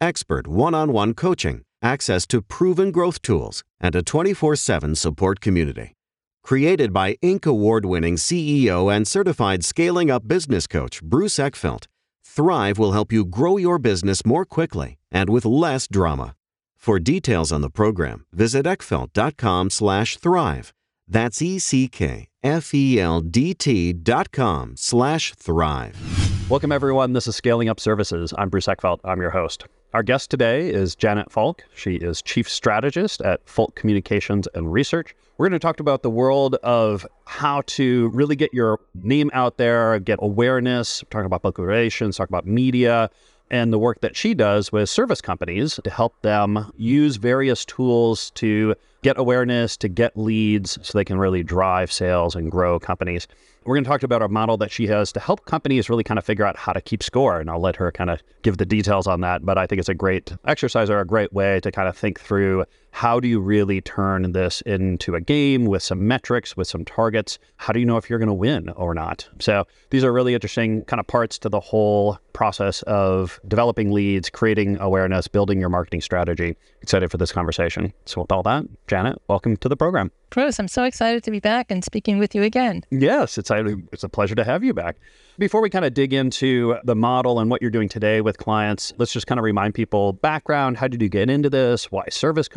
expert one on one coaching, access to proven growth tools, and a 24 7 support community. Created by Inc. award winning CEO and certified scaling up business coach Bruce Eckfeldt, Thrive will help you grow your business more quickly and with less drama. For details on the program, visit eckfeldt.com slash thrive. That's E-C-K-F-E-L-D-T dot com slash thrive. Welcome, everyone. This is Scaling Up Services. I'm Bruce Eckfeldt. I'm your host. Our guest today is Janet Falk. She is Chief Strategist at Falk Communications and Research. We're going to talk about the world of how to really get your name out there, get awareness, talk about public relations, talk about media, and the work that she does with service companies to help them use various tools to get awareness, to get leads so they can really drive sales and grow companies. We're going to talk about a model that she has to help companies really kind of figure out how to keep score. And I'll let her kind of give the details on that. But I think it's a great exercise or a great way to kind of think through how do you really turn this into a game with some metrics, with some targets? How do you know if you're going to win or not? So these are really interesting kind of parts to the whole process of developing leads, creating awareness, building your marketing strategy. Excited for this conversation. So with all that, Janet, welcome to the program. Bruce, I'm so excited to be back and speaking with you again. Yes, it's a, it's a pleasure to have you back. Before we kind of dig into the model and what you're doing today with clients, let's just kind of remind people background. How did you get into this? Why service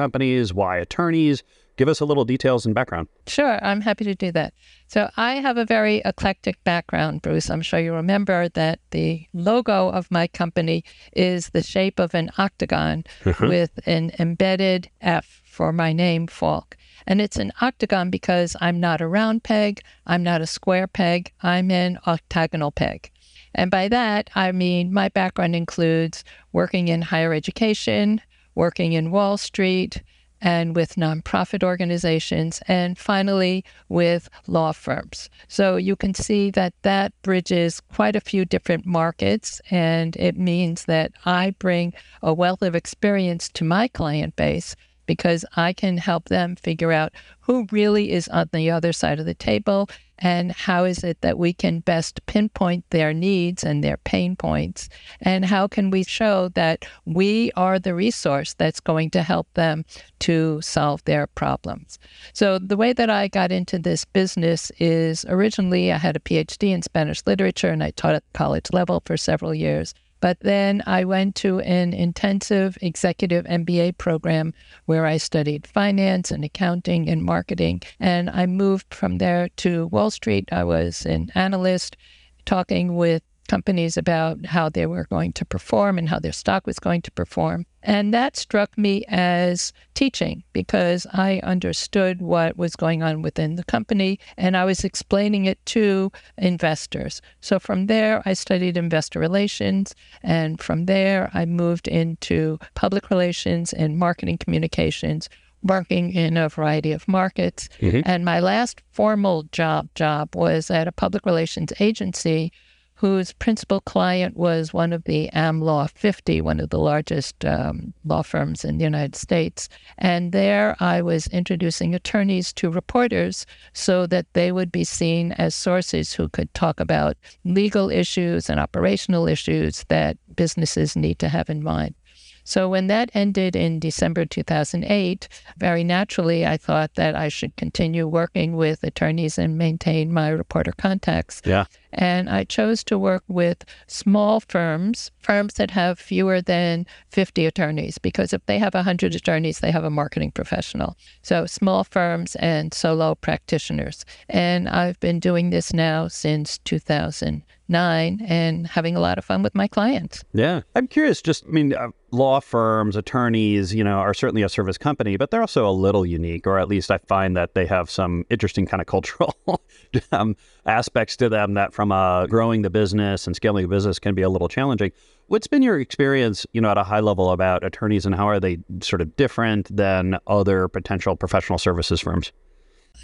Why attorneys? Give us a little details and background. Sure, I'm happy to do that. So, I have a very eclectic background, Bruce. I'm sure you remember that the logo of my company is the shape of an octagon uh-huh. with an embedded F for my name, Falk. And it's an octagon because I'm not a round peg, I'm not a square peg, I'm an octagonal peg. And by that, I mean my background includes working in higher education, working in Wall Street, and with nonprofit organizations, and finally with law firms. So you can see that that bridges quite a few different markets, and it means that I bring a wealth of experience to my client base because I can help them figure out who really is on the other side of the table and how is it that we can best pinpoint their needs and their pain points and how can we show that we are the resource that's going to help them to solve their problems. So the way that I got into this business is originally I had a PhD in Spanish literature and I taught at the college level for several years. But then I went to an intensive executive MBA program where I studied finance and accounting and marketing. And I moved from there to Wall Street. I was an analyst talking with companies about how they were going to perform and how their stock was going to perform. And that struck me as teaching because I understood what was going on within the company and I was explaining it to investors. So from there, I studied investor relations. And from there, I moved into public relations and marketing communications working in a variety of markets. Mm-hmm. And my last formal job job was at a public relations agency whose principal client was one of the Am Law 50, one of the largest um, law firms in the United States. And there I was introducing attorneys to reporters so that they would be seen as sources who could talk about legal issues and operational issues that businesses need to have in mind. So when that ended in December 2008, very naturally, I thought that I should continue working with attorneys and maintain my reporter contacts. Yeah. And I chose to work with small firms, firms that have fewer than 50 attorneys, because if they have 100 attorneys, they have a marketing professional. So small firms and solo practitioners. And I've been doing this now since 2000 nine and having a lot of fun with my clients. Yeah. I'm curious, just, I mean, uh, law firms, attorneys, you know, are certainly a service company, but they're also a little unique, or at least I find that they have some interesting kind of cultural um, aspects to them that from uh, growing the business and scaling the business can be a little challenging. What's been your experience, you know, at a high level about attorneys and how are they sort of different than other potential professional services firms?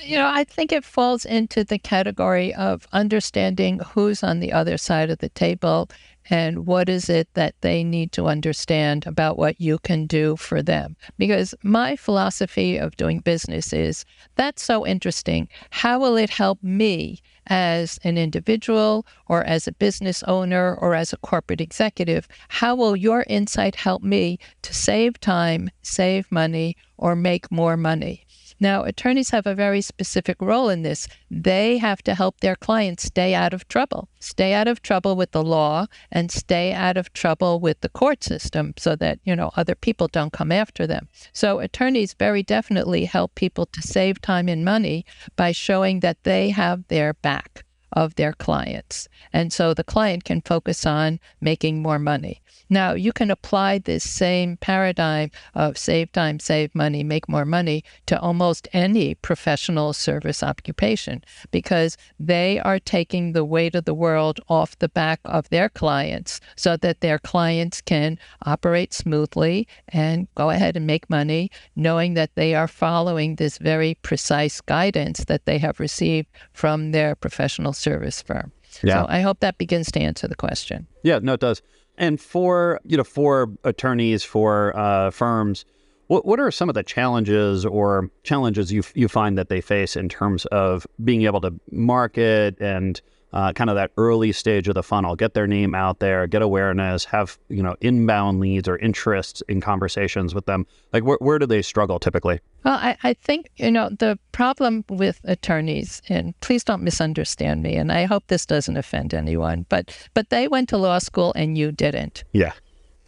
You know, I think it falls into the category of understanding who's on the other side of the table and what is it that they need to understand about what you can do for them. Because my philosophy of doing business is that's so interesting. How will it help me as an individual or as a business owner or as a corporate executive? How will your insight help me to save time, save money, or make more money? Now, attorneys have a very specific role in this. They have to help their clients stay out of trouble, stay out of trouble with the law and stay out of trouble with the court system so that, you know, other people don't come after them. So attorneys very definitely help people to save time and money by showing that they have their back of their clients. And so the client can focus on making more money. Now, you can apply this same paradigm of save time, save money, make more money to almost any professional service occupation because they are taking the weight of the world off the back of their clients so that their clients can operate smoothly and go ahead and make money, knowing that they are following this very precise guidance that they have received from their professional service firm. Yeah. So I hope that begins to answer the question. Yeah, no, it does. And for you know, for attorneys, for uh, firms, what what are some of the challenges or challenges you you find that they face in terms of being able to market and uh, kind of that early stage of the funnel, get their name out there, get awareness, have you know inbound leads or interests in conversations with them. Like where where do they struggle typically? Well, I, I think you know the problem with attorneys, and please don't misunderstand me, and I hope this doesn't offend anyone, but but they went to law school and you didn't. Yeah.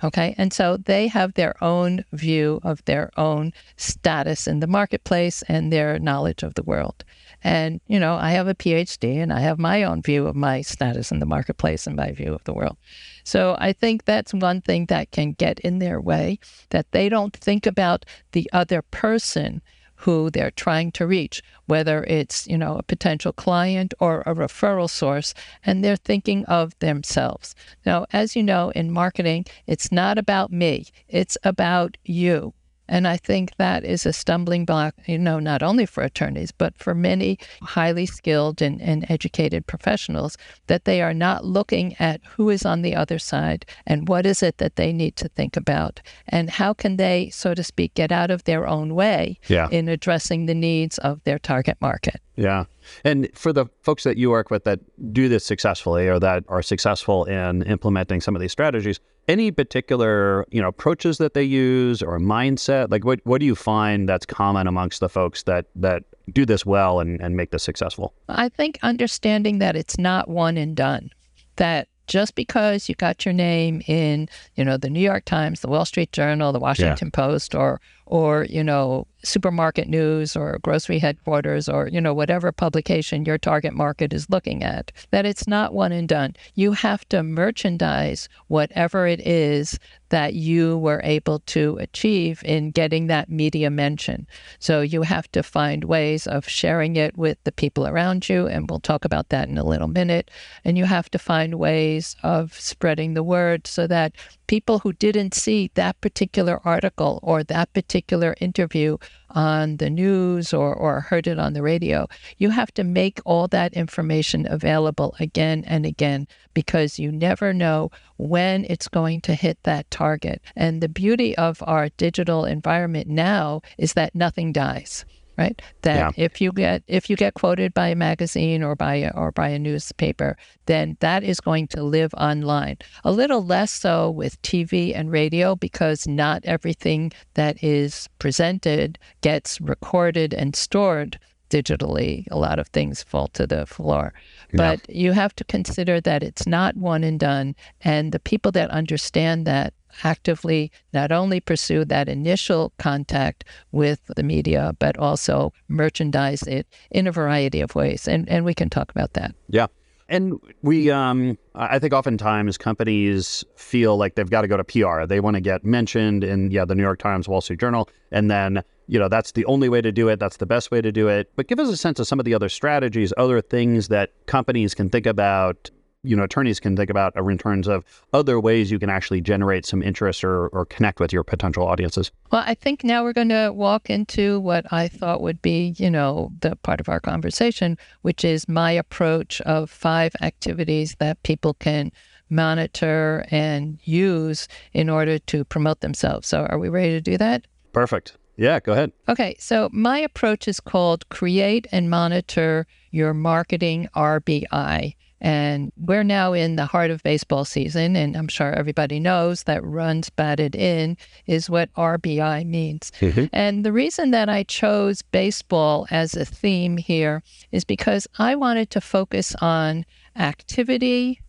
Okay. And so they have their own view of their own status in the marketplace and their knowledge of the world. And, you know, I have a PhD and I have my own view of my status in the marketplace and my view of the world. So I think that's one thing that can get in their way, that they don't think about the other person who they're trying to reach, whether it's, you know, a potential client or a referral source, and they're thinking of themselves. Now, as you know, in marketing, it's not about me, it's about you. And I think that is a stumbling block, you know, not only for attorneys, but for many highly skilled and, and educated professionals, that they are not looking at who is on the other side and what is it that they need to think about and how can they, so to speak, get out of their own way yeah. in addressing the needs of their target market. Yeah. And for the folks that you work with that do this successfully or that are successful in implementing some of these strategies, any particular, you know, approaches that they use or mindset? Like what what do you find that's common amongst the folks that that do this well and, and make this successful? I think understanding that it's not one and done. That just because you got your name in, you know, the New York Times, the Wall Street Journal, the Washington yeah. Post, or or you know supermarket news or grocery headquarters or you know whatever publication your target market is looking at that it's not one and done. You have to merchandise whatever it is that you were able to achieve in getting that media mention. So you have to find ways of sharing it with the people around you and we'll talk about that in a little minute. And you have to find ways of spreading the word so that people who didn't see that particular article or that particular interview on the news or, or heard it on the radio, you have to make all that information available again and again because you never know when it's going to hit that target. And the beauty of our digital environment now is that nothing dies right? That yeah. if you get if you get quoted by a magazine or by a, or by a newspaper, then that is going to live online. A little less so with TV and radio because not everything that is presented gets recorded and stored digitally. A lot of things fall to the floor. But yeah. you have to consider that it's not one and done. And the people that understand that actively not only pursue that initial contact with the media, but also merchandise it in a variety of ways. And, and we can talk about that. Yeah. And we, um, I think oftentimes companies feel like they've got to go to PR. They want to get mentioned in, yeah, the New York Times, Wall Street Journal, and then, you know, that's the only way to do it. That's the best way to do it. But give us a sense of some of the other strategies, other things that companies can think about you know attorneys can think about in terms of other ways you can actually generate some interest or, or connect with your potential audiences well i think now we're going to walk into what i thought would be you know the part of our conversation which is my approach of five activities that people can monitor and use in order to promote themselves so are we ready to do that perfect yeah, go ahead. Okay, so my approach is called Create and Monitor Your Marketing RBI. And we're now in the heart of baseball season, and I'm sure everybody knows that runs batted in is what RBI means. Mm-hmm. And the reason that I chose baseball as a theme here is because I wanted to focus on activity,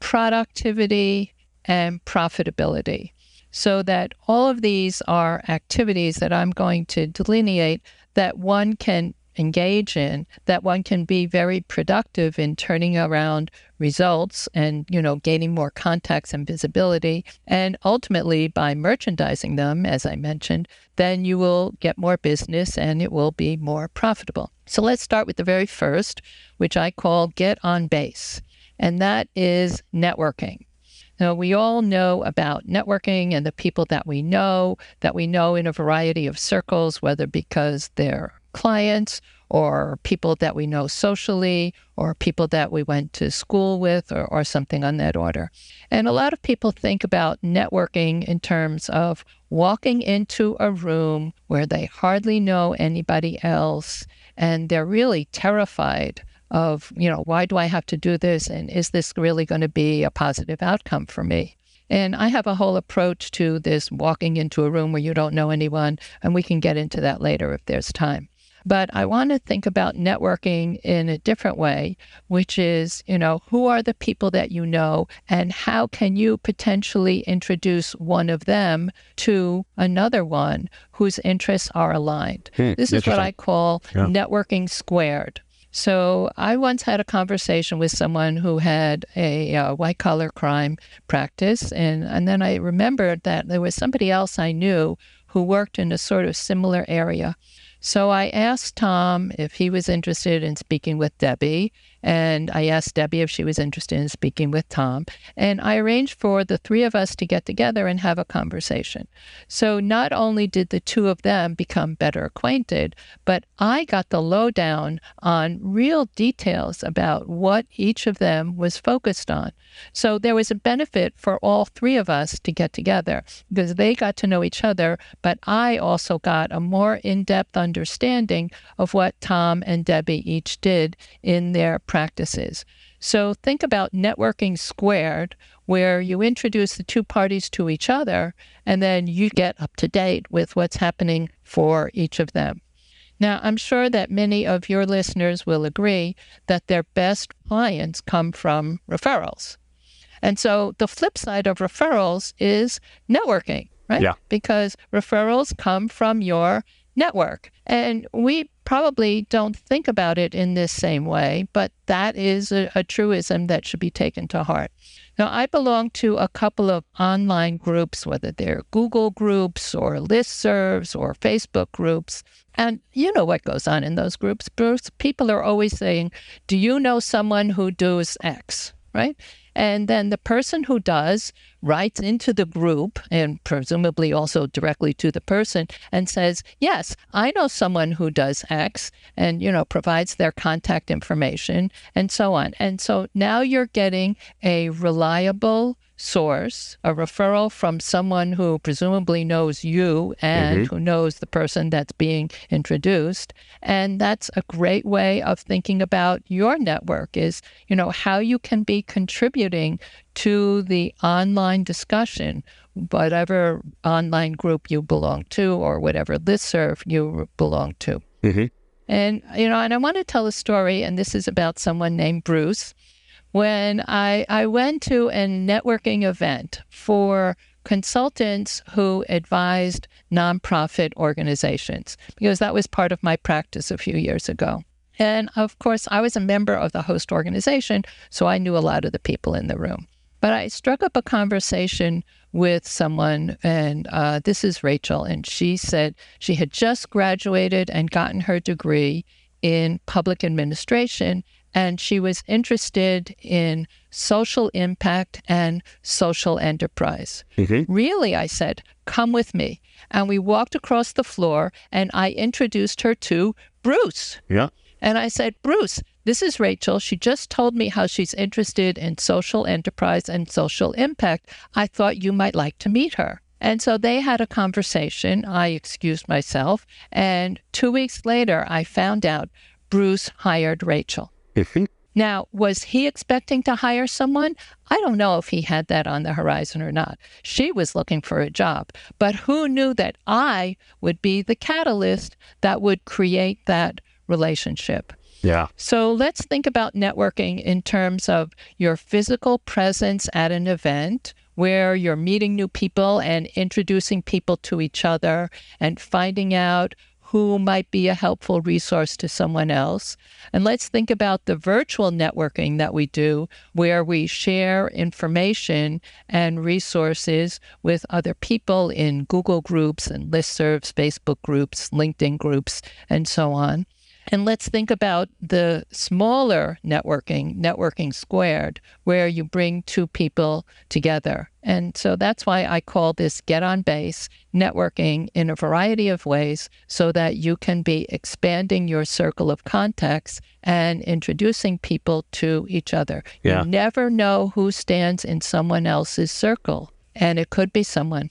productivity, and profitability. So that all of these are activities that I'm going to delineate that one can engage in that one can be very productive in turning around results and you know gaining more contacts and visibility. And ultimately by merchandising them as i mentioned then you will get more business and it will be more profitable. So let's start with the very first which i call get on base. And that is networking now, we all know about networking and the people that we know, that we know in a variety of circles, whether because they're clients or people that we know socially or people that we went to school with or, or something on that order. And a lot of people think about networking in terms of walking into a room where they hardly know anybody else and they're really terrified of, you know, why do I have to do this? And is this really going to be a positive outcome for me? And I have a whole approach to this walking into a room where you don't know anyone, and we can get into that later if there's time. But I want to think about networking in a different way, which is, you know, who are the people that you know and how can you potentially introduce one of them to another one whose interests are aligned? Hmm, this is what I call yeah. networking squared. So I once had a conversation with someone who had a uh, white collar crime practice, and and then I remembered that there was somebody else I knew who worked in a sort of similar area. So I asked Tom if he was interested in speaking with Debbie, and I asked Debbie if she was interested in speaking with Tom. And I arranged for the three of us to get together and have a conversation. So not only did the two of them become better acquainted, but I got the lowdown on real details about what each of them was focused on. So there was a benefit for all three of us to get together because they got to know each other, but I also got a more in depth understanding of what Tom and Debbie each did in their practices. So think about networking squared, where you introduce the two parties to each other and then you get up to date with what's happening for each of them. Now, I'm sure that many of your listeners will agree that their best clients come from referrals. And so the flip side of referrals is networking, right? Yeah. Because referrals come from your network. And we probably don't think about it in this same way, but that is a, a, truism that should be taken to heart. Now, I belong to a couple of online groups, whether they're Google groups or listservs or Facebook groups. And you know what goes on in those groups, Bruce. People are always saying, Do you know someone who does X? Right? And then the person who does writes into the group and presumably also directly to the person and says, Yes, I know someone who does X and, you know, provides their contact information and so on. And so now you're getting a reliable, source, a referral from someone who presumably knows you and mm-hmm. who knows the person that's being introduced. And that's a great way of thinking about your network is, you know, how you can be contributing to the online discussion, whatever online group you belong to or whatever listserv you belong to. Mm-hmm. And, you know, and I want to tell a story, and this is about someone named Bruce when I, I went to a networking event for consultants who advised nonprofit organizations, because that was part of my practice a few years ago. And of course, I was a member of the host organization, so I knew a lot of the people in the room. But I struck up a conversation with someone, and uh, this is Rachel, and she said she had just graduated and gotten her degree in public administration and she was interested in social impact and social enterprise. Mm-hmm. Really, I said, come with me. And we walked across the floor and I introduced her to Bruce. Yeah. And I said, Bruce, this is Rachel. She just told me how she's interested in social enterprise and social impact. I thought you might like to meet her. And so they had a conversation. I excused myself. And two weeks later, I found out Bruce hired Rachel. Now, was he expecting to hire someone? I don't know if he had that on the horizon or not. She was looking for a job, but who knew that I would be the catalyst that would create that relationship? Yeah. So let's think about networking in terms of your physical presence at an event where you're meeting new people and introducing people to each other and finding out who might be a helpful resource to someone else. And let's think about the virtual networking that we do, where we share information and resources with other people in Google groups and listservs, Facebook groups, LinkedIn groups, and so on. And let's think about the smaller networking, networking squared, where you bring two people together. And so that's why I call this get on base networking in a variety of ways so that you can be expanding your circle of contacts and introducing people to each other. Yeah. You never know who stands in someone else's circle, and it could be someone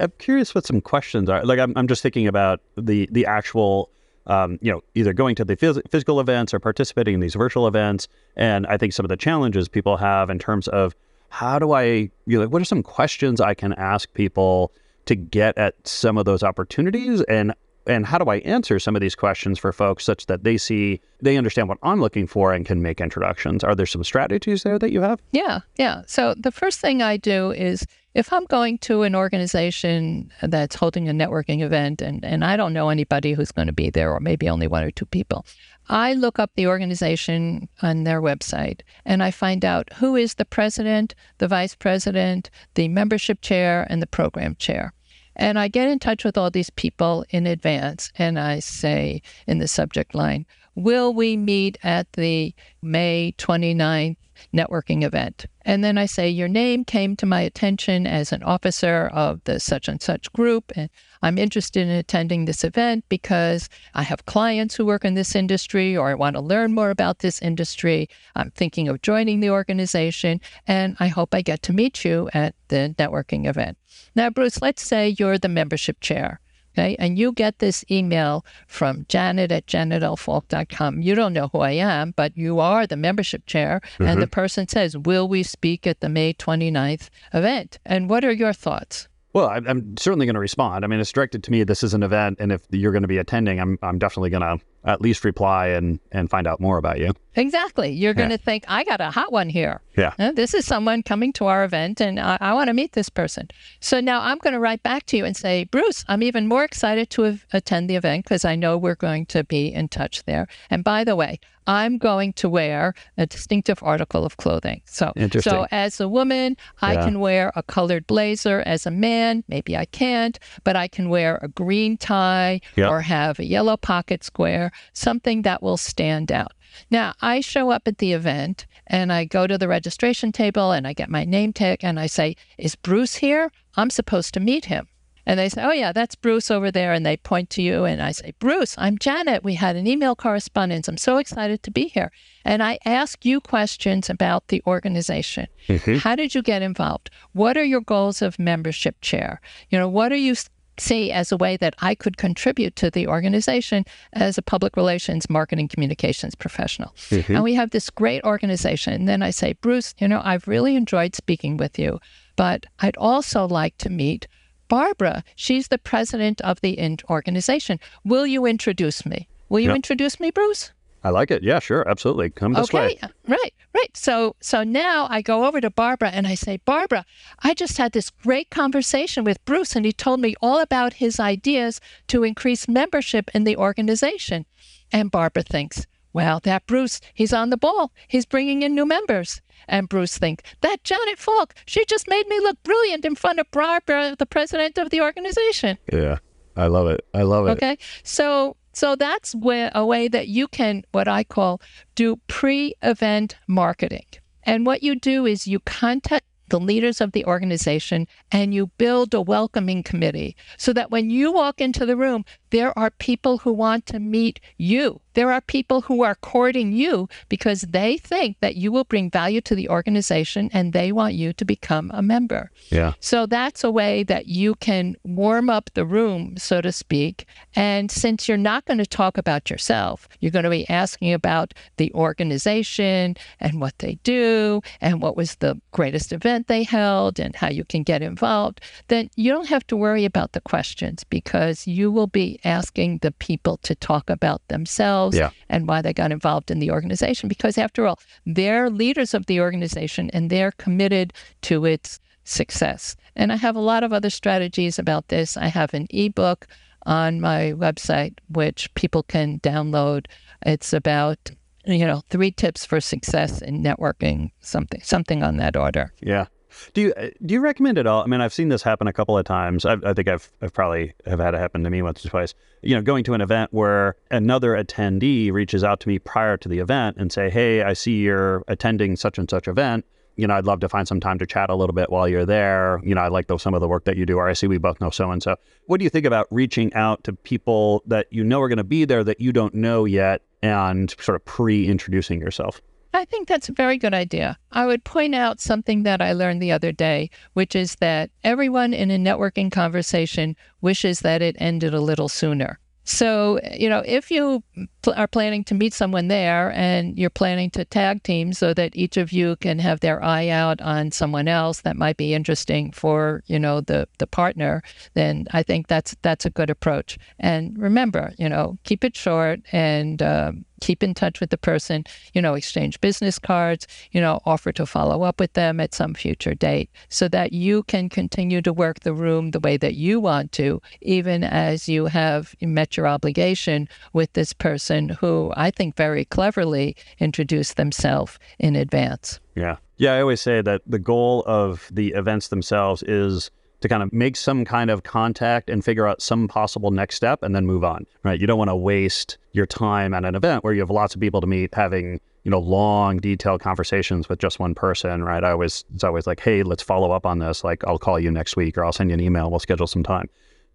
I'm curious what some questions are. Like, I'm, I'm just thinking about the the actual, um, you know, either going to the phys- physical events or participating in these virtual events. And I think some of the challenges people have in terms of how do I, you know, what are some questions I can ask people to get at some of those opportunities and and how do I answer some of these questions for folks such that they see they understand what I'm looking for and can make introductions? Are there some strategies there that you have? Yeah, yeah. So the first thing I do is if I'm going to an organization that's holding a networking event and, and I don't know anybody who's going to be there, or maybe only one or two people, I look up the organization on their website and I find out who is the president, the vice president, the membership chair, and the program chair. And I get in touch with all these people in advance and I say in the subject line, Will we meet at the May 29th networking event. And then I say, Your name came to my attention as an officer of the such and such group. And I'm interested in attending this event because I have clients who work in this industry or I want to learn more about this industry. I'm thinking of joining the organization and I hope I get to meet you at the networking event. Now, Bruce, let's say you're the membership chair. Okay. And you get this email from Janet at janetlfalk.com. You don't know who I am, but you are the membership chair. Mm-hmm. And the person says, Will we speak at the May 29th event? And what are your thoughts? Well, I'm certainly going to respond. I mean, it's directed to me. This is an event, and if you're going to be attending, I'm I'm definitely going to at least reply and and find out more about you. Exactly. You're going Yeah. to think, I got a hot one here. Yeah. Uh, this is someone coming to our event and I, I want to meet this person. So now I'm going to write back to you and say, Bruce, I'm even more excited to have, attend the event because I know we're going to be in touch there. And by the way, I'm going to wear a distinctive article of clothing. So, so as a woman, I Yeah. can wear a colored blazer. As a man, maybe I can't, but I can wear a green tie Yeah. or have a yellow pocket square, something that will stand out. Now, I show up at the event and I go to the registration table and I get my name tag and I say, Is Bruce here? I'm supposed to meet him. And they say, Oh, yeah, that's Bruce over there. And they point to you. And I say, Bruce, I'm Janet. We had an email correspondence. I'm so excited to be here. And I ask you questions about the organization. Mm-hmm. How did you get involved? What are your goals of membership chair? You know, what are you see as a way that I could contribute to the organization as a public relations, marketing, communications professional. Mm-hmm. And we have this great organization. And then I say, Bruce, you know, I've really enjoyed speaking with you, but I'd also like to meet Barbara. She's the president of the organization. Will you introduce me? Will you Yep. introduce me, Bruce? I like it. Yeah, sure, absolutely. Come this way. okay, right, right. So, so now I go over to Barbara and I say, Barbara, I just had this great conversation with Bruce, and he told me all about his ideas to increase membership in the organization. And Barbara thinks, well, that Bruce, he's on the ball. He's bringing in new members. And Bruce thinks, that Janet Falk, she just made me look brilliant in front of Barbara, the president of the organization. Yeah, I love it. I love it. Okay. So so that's where a way that you can what I call do pre-event marketing. And what you do is you contact the leaders of the organization and you build a welcoming committee so that when you walk into the room there are people who want to meet you. There are people who are courting you because they think that you will bring value to the organization and they want you to become a member. Yeah. So that's a way that you can warm up the room, so to speak. And since you're not going to talk about yourself, you're going to be asking about the organization and what they do and what was the greatest event they held and how you can get involved, then you don't have to worry about the questions because you will be asking the people to talk about themselves Yeah. and why they got involved in the organization. Because after all, they're leaders of the organization and they're committed to its success. And I have a lot of other strategies about this. I have an ebook on my website which people can download. It's about you know three tips for success in networking, something something on that order. Yeah. Do you do you recommend it all? I mean, I've seen this happen a couple of times. I, I think I've I've probably have had it happen to me once or twice. You know, going to an event where another attendee reaches out to me prior to the event and say, "Hey, I see you're attending such and such event. You know, I'd love to find some time to chat a little bit while you're there. You know, I like those, some of the work that you do, or I see we both know so and so. What do you think about reaching out to people that you know are going to be there that you don't know yet, and sort of pre-introducing yourself?" I think that's a very good idea. I would point out something that I learned the other day, which is that everyone in a networking conversation wishes that it ended a little sooner. So, you know, if you pl- are planning to meet someone there and you're planning to tag team so that each of you can have their eye out on someone else that might be interesting for, you know, the the partner, then I think that's that's a good approach. And remember, you know, keep it short and um, keep in touch with the person, you know, exchange business cards, you know, offer to follow up with them at some future date so that you can continue to work the room the way that you want to, even as you have met your obligation with this person who I think very cleverly introduced themselves in advance. Yeah. Yeah. I always say that the goal of the events themselves is to kind of make some kind of contact and figure out some possible next step and then move on, right? You don't want to waste your time at an event where you have lots of people to meet having, you know, long, detailed conversations with just one person, right? I always, it's always like, hey, let's follow up on this. Like, I'll call you next week or I'll send you an email. We'll schedule some time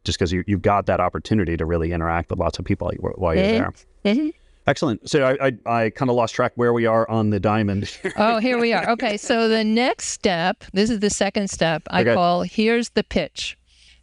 just because you, you've got that opportunity to really interact with lots of people while you're there. Excellent. So I, I, I kind of lost track where we are on the diamond. Oh, here we are. Okay, so the next step, this is the second step, I Okay. call here's the pitch.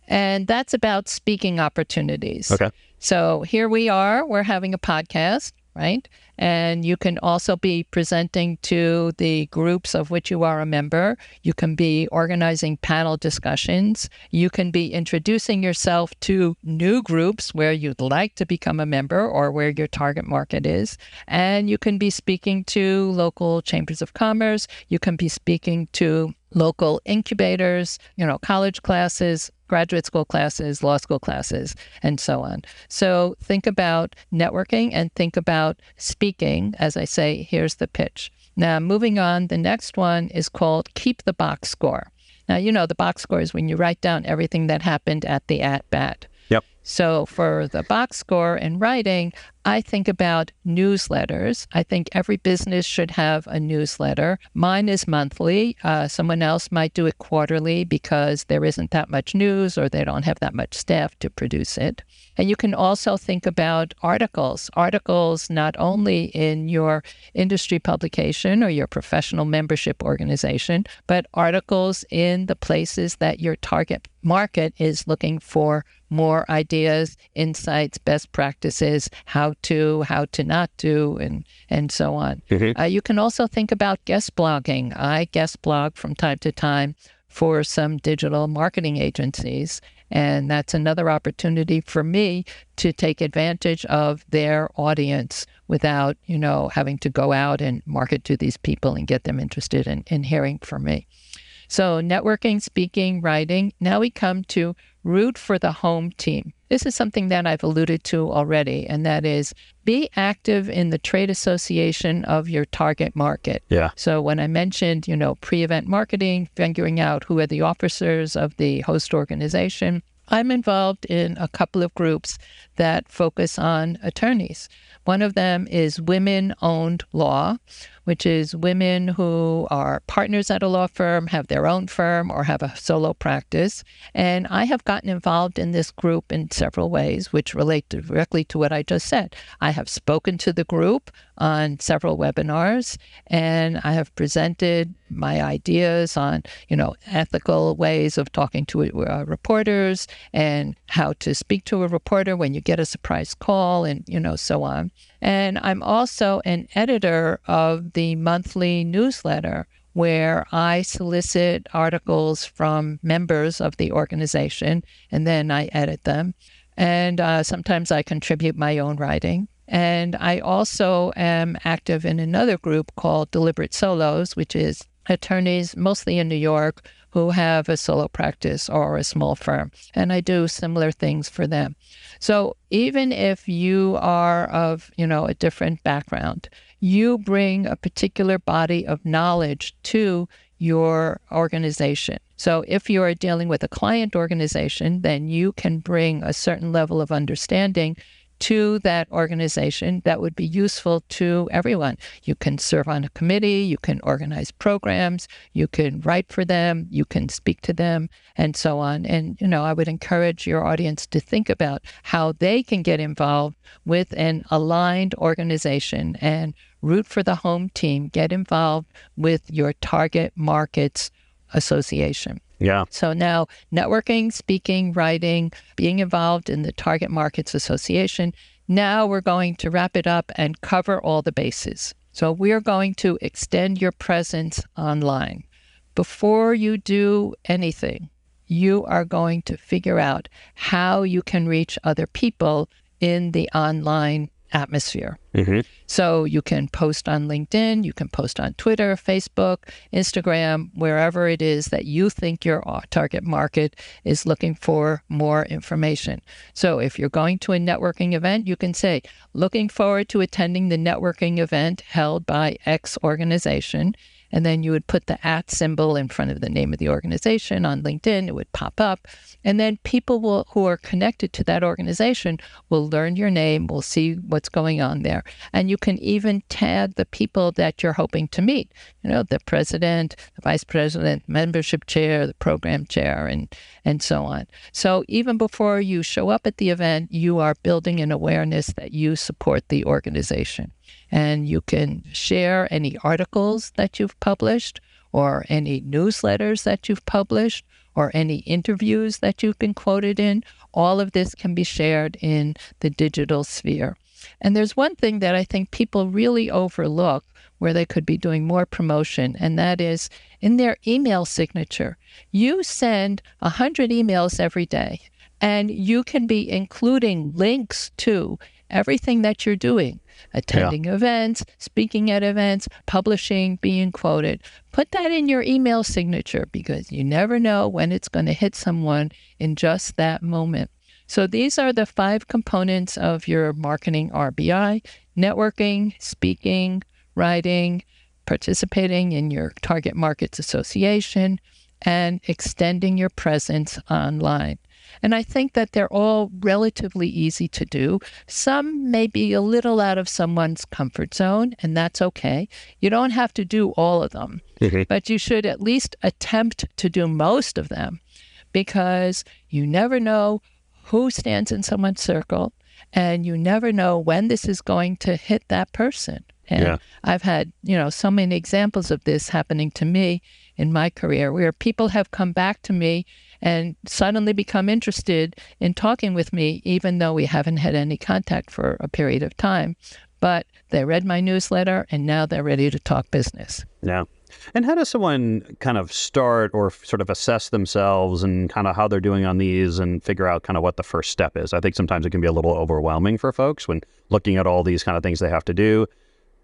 And that's about speaking opportunities. Okay. So here we are, we're having a podcast, right? And you can also be presenting to the groups of which you are a member. You can be organizing panel discussions. You can be introducing yourself to new groups where you'd like to become a member or where your target market is. And you can be speaking to local chambers of commerce. You can be speaking to local incubators, you know, college classes, graduate school classes, law school classes, and so on. So think about networking and think about speaking. As I say, here's the pitch. Now, moving on, the next one is called Keep the Box Score. Now, you know, the box score is when you write down everything that happened at the at bat. So for the box score in writing, I think about newsletters. I think every business should have a newsletter. Mine is monthly. Uh, someone else might do it quarterly because there isn't that much news or they don't have that much staff to produce it. And you can also think about articles, articles not only in your industry publication or your professional membership organization, but articles in the places that your target market is looking for more ideas, insights, best practices, how to, how to not do, and and so on. Mm-hmm. Uh, you can also think about guest blogging. I guest blog from time to time for some digital marketing agencies. And that's another opportunity for me to take advantage of their audience without, you know, having to go out and market to these people and get them interested in, in hearing from me. So, networking, speaking, writing. Now we come to root for the home team. This is something that I've alluded to already, and that is be active in the trade association of your target market. Yeah. So when I mentioned, you know, pre-event marketing, figuring out who are the officers of the host organization, I'm involved in a couple of groups that focus on attorneys. One of them is Women Owned Law, which is women who are partners at a law firm, have their own firm, or have a solo practice. And I have gotten involved in this group in several ways, which relate directly to what I just said. I have spoken to the group on several webinars, and I have presented my ideas on, you know, ethical ways of talking to uh, reporters and how to speak to a reporter when you get a surprise call, and you know, so on. And I'm also an editor of the monthly newsletter where I solicit articles from members of the organization and then I edit them. And uh, sometimes I contribute my own writing. And I also am active in another group called Deliberate Solos, which is attorneys mostly in New York who have a solo practice or a small firm. And I do similar things for them. So even if you are of, you know, a different background, you bring a particular body of knowledge to your organization. So if you are dealing with a client organization, then you can bring a certain level of understanding to that organization that would be useful to everyone. You can serve on a committee, you can organize programs, you can write for them, you can speak to them, and so on. And, you know, I would encourage your audience to think about how they can get involved with an aligned organization and root for the home team, get involved with your target markets association. Yeah. So now networking, speaking, writing, being involved in the Target Markets Association. Now we're going to wrap it up and cover all the bases. So we're going to extend your presence online. Before you do anything, you are going to figure out how you can reach other people in the online atmosphere. Mm-hmm. So you can post on LinkedIn, you can post on Twitter, Facebook, Instagram, wherever it is that you think your target market is looking for more information. So if you're going to a networking event, you can say, looking forward to attending the networking event held by X organization and then you would put the at symbol in front of the name of the organization on LinkedIn. It would pop up. And then people will, who are connected to that organization will learn your name, will see what's going on there. And you can even tag the people that you're hoping to meet, you know, the president, the vice president, membership chair, the program chair, and, and so on. So even before you show up at the event, you are building an awareness that you support the organization and you can share any articles that you've published or any newsletters that you've published or any interviews that you've been quoted in. All of this can be shared in the digital sphere. And there's one thing that I think people really overlook where they could be doing more promotion, and that is in their email signature. You send 100 emails every day, and you can be including links to everything that you're doing attending yeah. events, speaking at events, publishing, being quoted. Put that in your email signature because you never know when it's going to hit someone in just that moment. So these are the five components of your marketing RBI networking, speaking, writing, participating in your target markets association, and extending your presence online. And I think that they're all relatively easy to do. Some may be a little out of someone's comfort zone, and that's okay. You don't have to do all of them, mm-hmm. but you should at least attempt to do most of them because you never know who stands in someone's circle and you never know when this is going to hit that person. And yeah. I've had, you know, so many examples of this happening to me in my career where people have come back to me and suddenly become interested in talking with me, even though we haven't had any contact for a period of time. But they read my newsletter and now they're ready to talk business. Yeah. And how does someone kind of start or sort of assess themselves and kind of how they're doing on these and figure out kind of what the first step is? I think sometimes it can be a little overwhelming for folks when looking at all these kind of things they have to do.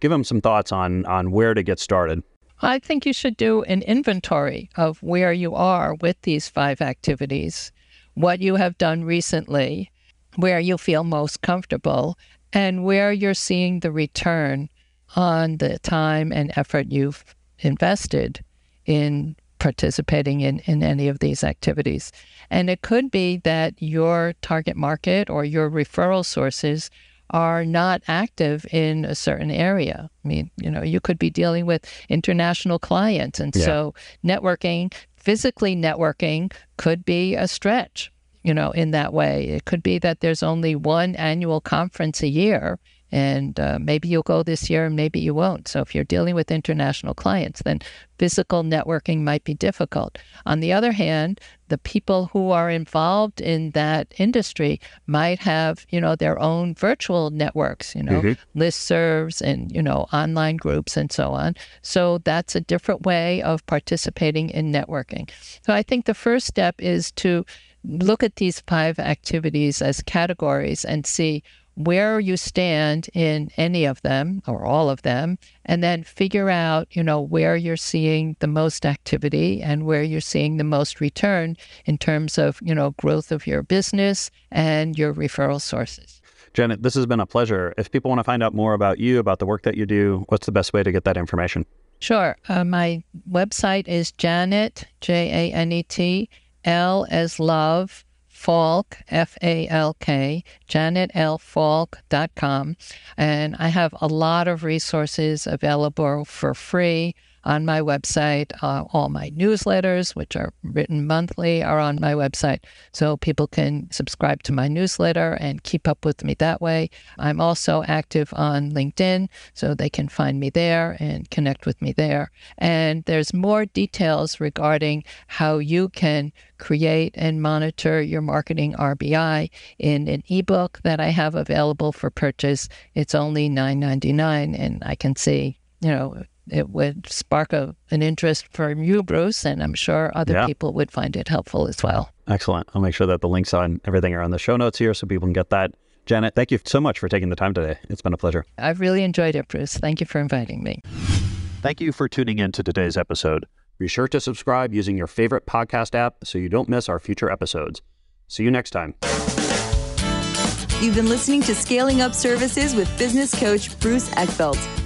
Give them some thoughts on on where to get started. I think you should do an inventory of where you are with these five activities, what you have done recently, where you feel most comfortable, and where you're seeing the return on the time and effort you've invested in participating in, in any of these activities. And it could be that your target market or your referral sources are not active in a certain area. I mean, you know, you could be dealing with international clients. And yeah. so networking, physically networking, could be a stretch, you know, in that way. It could be that there's only one annual conference a year and uh, maybe you'll go this year and maybe you won't. So if you're dealing with international clients, then physical networking might be difficult. On the other hand, the people who are involved in that industry might have, you know, their own virtual networks, you know, mm-hmm. listservs and, you know, online groups and so on. So that's a different way of participating in networking. So I think the first step is to look at these five activities as categories and see where you stand in any of them or all of them and then figure out you know where you're seeing the most activity and where you're seeing the most return in terms of you know growth of your business and your referral sources. Janet this has been a pleasure. If people want to find out more about you about the work that you do what's the best way to get that information? Sure. Uh, my website is janet j-a-n-e-t l as love Falk, F A L K, janetlfalk.com. And I have a lot of resources available for free on my website. Uh, all my newsletters, which are written monthly, are on my website. So people can subscribe to my newsletter and keep up with me that way. I'm also active on LinkedIn, so they can find me there and connect with me there. And there's more details regarding how you can create and monitor your marketing RBI in an ebook that I have available for purchase. It's only $9.99, and I can see, you know, it would spark a, an interest from you, Bruce, and I'm sure other yeah. people would find it helpful as well. Excellent. I'll make sure that the links on everything are on the show notes here so people can get that. Janet, thank you so much for taking the time today. It's been a pleasure. I've really enjoyed it, Bruce. Thank you for inviting me. Thank you for tuning in to today's episode. Be sure to subscribe using your favorite podcast app so you don't miss our future episodes. See you next time. You've been listening to Scaling Up Services with business coach Bruce Eckfeldt.